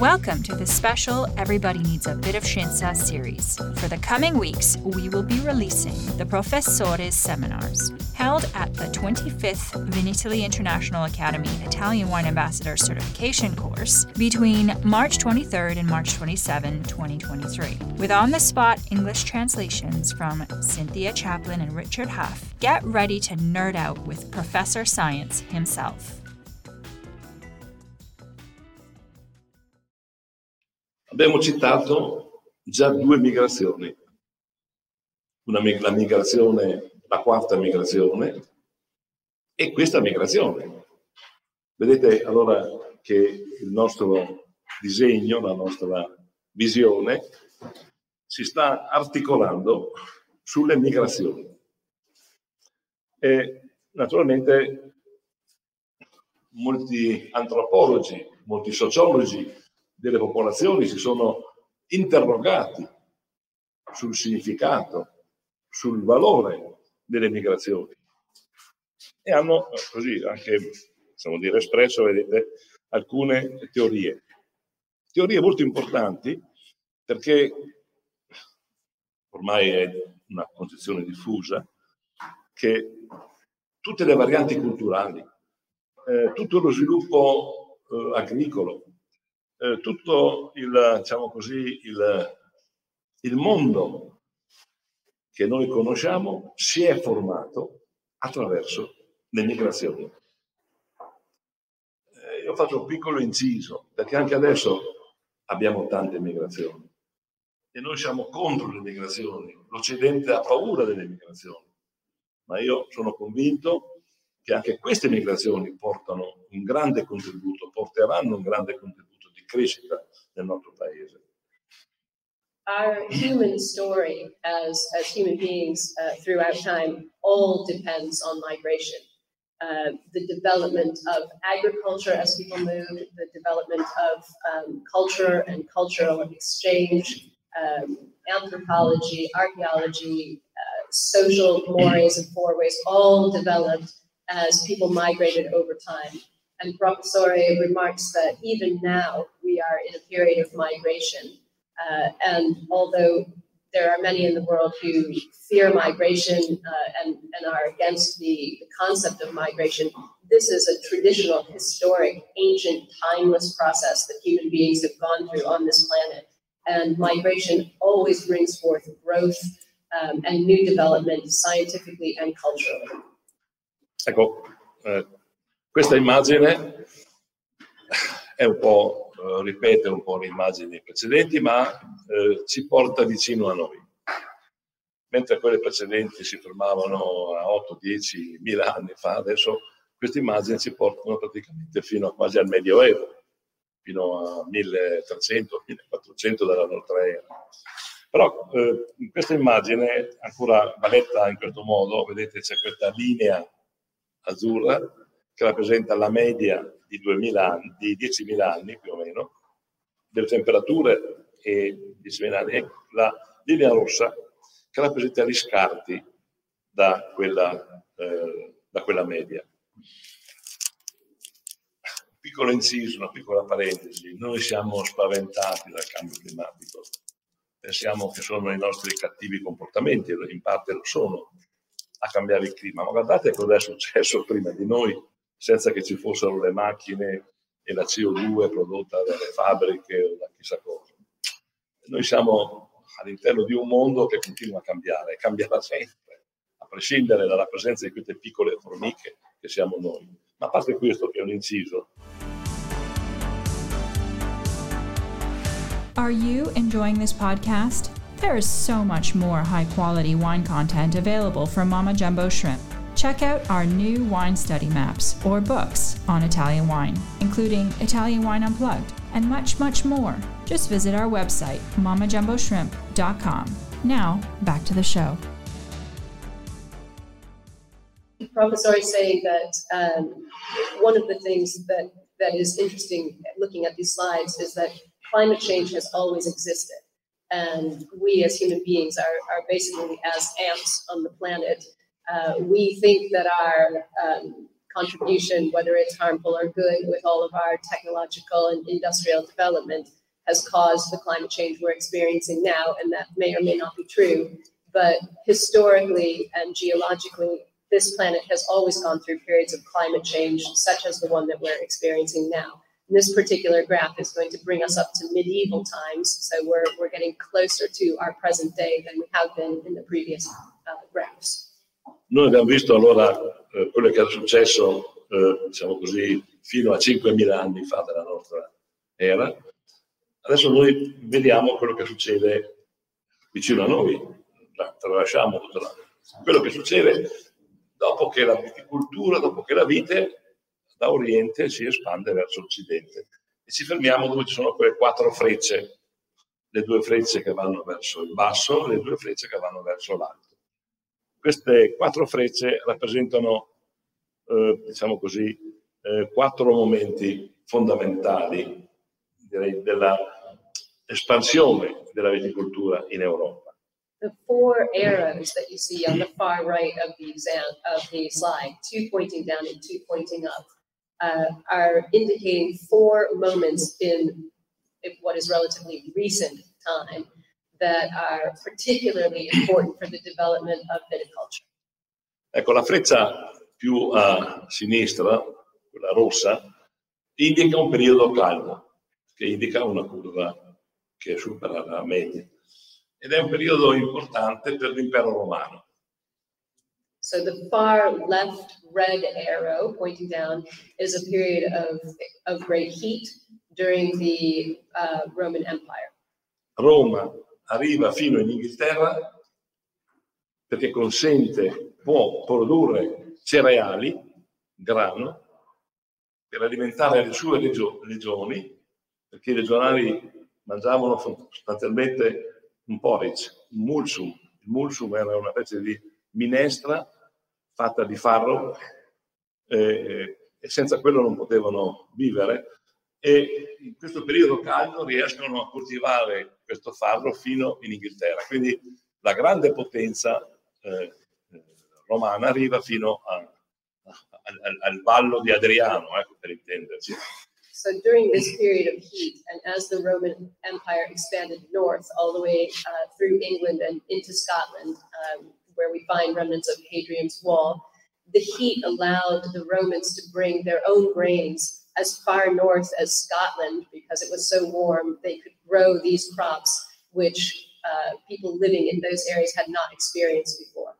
Welcome to the special Everybody Needs a Bit of Scienza series. For the coming weeks, we will be releasing the Professores seminars, held at the 25th Vinitaly International Academy Italian Wine Ambassador Certification course between March 23rd and March 27, 2023. With on the spot English translations from Cynthia Chaplin and Richard Huff, get ready to nerd out with Professor Science himself. Abbiamo citato già due migrazioni, Una, la migrazione, la quarta migrazione e questa migrazione. Vedete allora che il nostro disegno, la nostra visione si sta articolando sulle migrazioni. E naturalmente molti antropologi, molti sociologi delle popolazioni si sono interrogati sul significato, sul valore delle migrazioni e hanno così anche, possiamo dire, espresso, vedete, alcune teorie. Teorie molto importanti perché ormai è una concezione diffusa che tutte le varianti culturali, eh, tutto lo sviluppo eh, agricolo, eh, tutto il, diciamo così, il, il mondo che noi conosciamo si è formato attraverso le migrazioni. Eh, io faccio un piccolo inciso, perché anche adesso abbiamo tante migrazioni e noi siamo contro le migrazioni. L'Occidente ha paura delle migrazioni, ma io sono convinto che anche queste migrazioni portano un grande contributo, porteranno un grande contributo Our human story as, as human beings uh, throughout time all depends on migration. Uh, the development of agriculture as people move, the development of um, culture and cultural exchange, um, anthropology, archaeology, uh, social mores and fourways all developed as people migrated over time. And Professore remarks that even now we are in a period of migration. Uh, and although there are many in the world who fear migration uh, and, and are against the, the concept of migration, this is a traditional, historic, ancient, timeless process that human beings have gone through on this planet. And migration always brings forth growth um, and new development scientifically and culturally. Ecco, eh, Questa immagine è un po', ripete un po' le immagini precedenti, ma eh, ci porta vicino a noi. Mentre quelle precedenti si fermavano a 8, 10, 1000 anni fa, adesso queste immagini ci portano praticamente fino a quasi al Medioevo, fino a 1300, 1400 della nostra era. Però eh, in questa immagine, ancora letta in questo modo, vedete c'è questa linea azzurra che rappresenta la media di, 2000 anni, di 10.000 anni più o meno, delle temperature e 10.000 anni, e la linea rossa che rappresenta gli scarti da quella, eh, da quella media. Piccolo inciso, una piccola parentesi, noi siamo spaventati dal cambio climatico, pensiamo che sono i nostri cattivi comportamenti, in parte lo sono, a cambiare il clima, ma guardate cosa è successo prima di noi senza che ci fossero le macchine e la CO2 prodotta dalle fabbriche o da chissà cosa. Noi siamo all'interno di un mondo che continua a cambiare, cambierà sempre, a prescindere dalla presenza di queste piccole formiche che siamo noi. Ma a parte questo che è un inciso. Are you enjoying this podcast? There is so much more high quality wine content available from Mama Jumbo Shrimp. Check out our new wine study maps or books on Italian wine, including Italian Wine Unplugged and much, much more. Just visit our website, mamajumboshrimp.com. Now, back to the show. Professor is saying that um, one of the things that, that is interesting looking at these slides is that climate change has always existed. And we as human beings are, are basically as ants on the planet uh, we think that our um, contribution, whether it's harmful or good, with all of our technological and industrial development, has caused the climate change we're experiencing now, and that may or may not be true. But historically and geologically, this planet has always gone through periods of climate change, such as the one that we're experiencing now. And this particular graph is going to bring us up to medieval times, so we're, we're getting closer to our present day than we have been in the previous uh, graphs. Noi abbiamo visto allora eh, quello che era successo, eh, diciamo così, fino a 5.000 anni fa della nostra era. Adesso noi vediamo quello che succede vicino a noi, tralasciamo tutto la... quello che succede dopo che la viticoltura, dopo che la vite da oriente si espande verso occidente. E ci fermiamo dove ci sono quelle quattro frecce, le due frecce che vanno verso il basso e le due frecce che vanno verso l'alto. Queste quattro frecce rappresentano, eh, diciamo così, eh, quattro momenti fondamentali, direi, della espansione della viticoltura in Europa. The four arrows that you see on the far right of the exam of the slide, two pointing down and two pointing up, uh, are indicating four moments in what is relatively recent time that are particularly important for the development of viticulture. Ecco, la freccia più a sinistra, quella rossa, indica un periodo caldo, che indica una curva che supera la media. Ed è un periodo importante per l'impero romano. So the far left red arrow pointing down is a period of, of great heat during the uh, Roman Empire. Roma arriva fino in Inghilterra perché consente, può produrre cereali, grano, per alimentare le sue legio- legioni, perché i legionari mangiavano sostanzialmente un porridge, un mulsum. Il mulsum era una specie di minestra fatta di farro eh, e senza quello non potevano vivere e in questo periodo caldo riescono a coltivare questo farro fino in Inghilterra. Quindi la grande potenza eh, romana arriva fino a, a, al, al, vallo di Adriano, ecco, per intenderci. So during this period of heat, and as the Roman Empire expanded north all the way uh, through England and into Scotland, um, where we find remnants of Hadrian's Wall, the heat allowed the Romans to bring their own grains as far north as Scotland because it was so warm, they could grow these crops which uh, people living in those areas had not experienced before.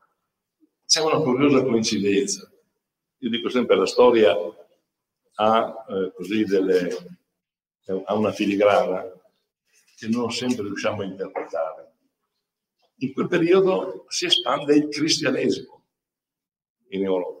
C'è una curiosa coincidenza. Io dico sempre la storia ha eh, così delle, ha una filigrana che non sempre riusciamo a interpretare. In quel periodo si espande il cristianesimo in Europa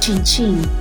静静。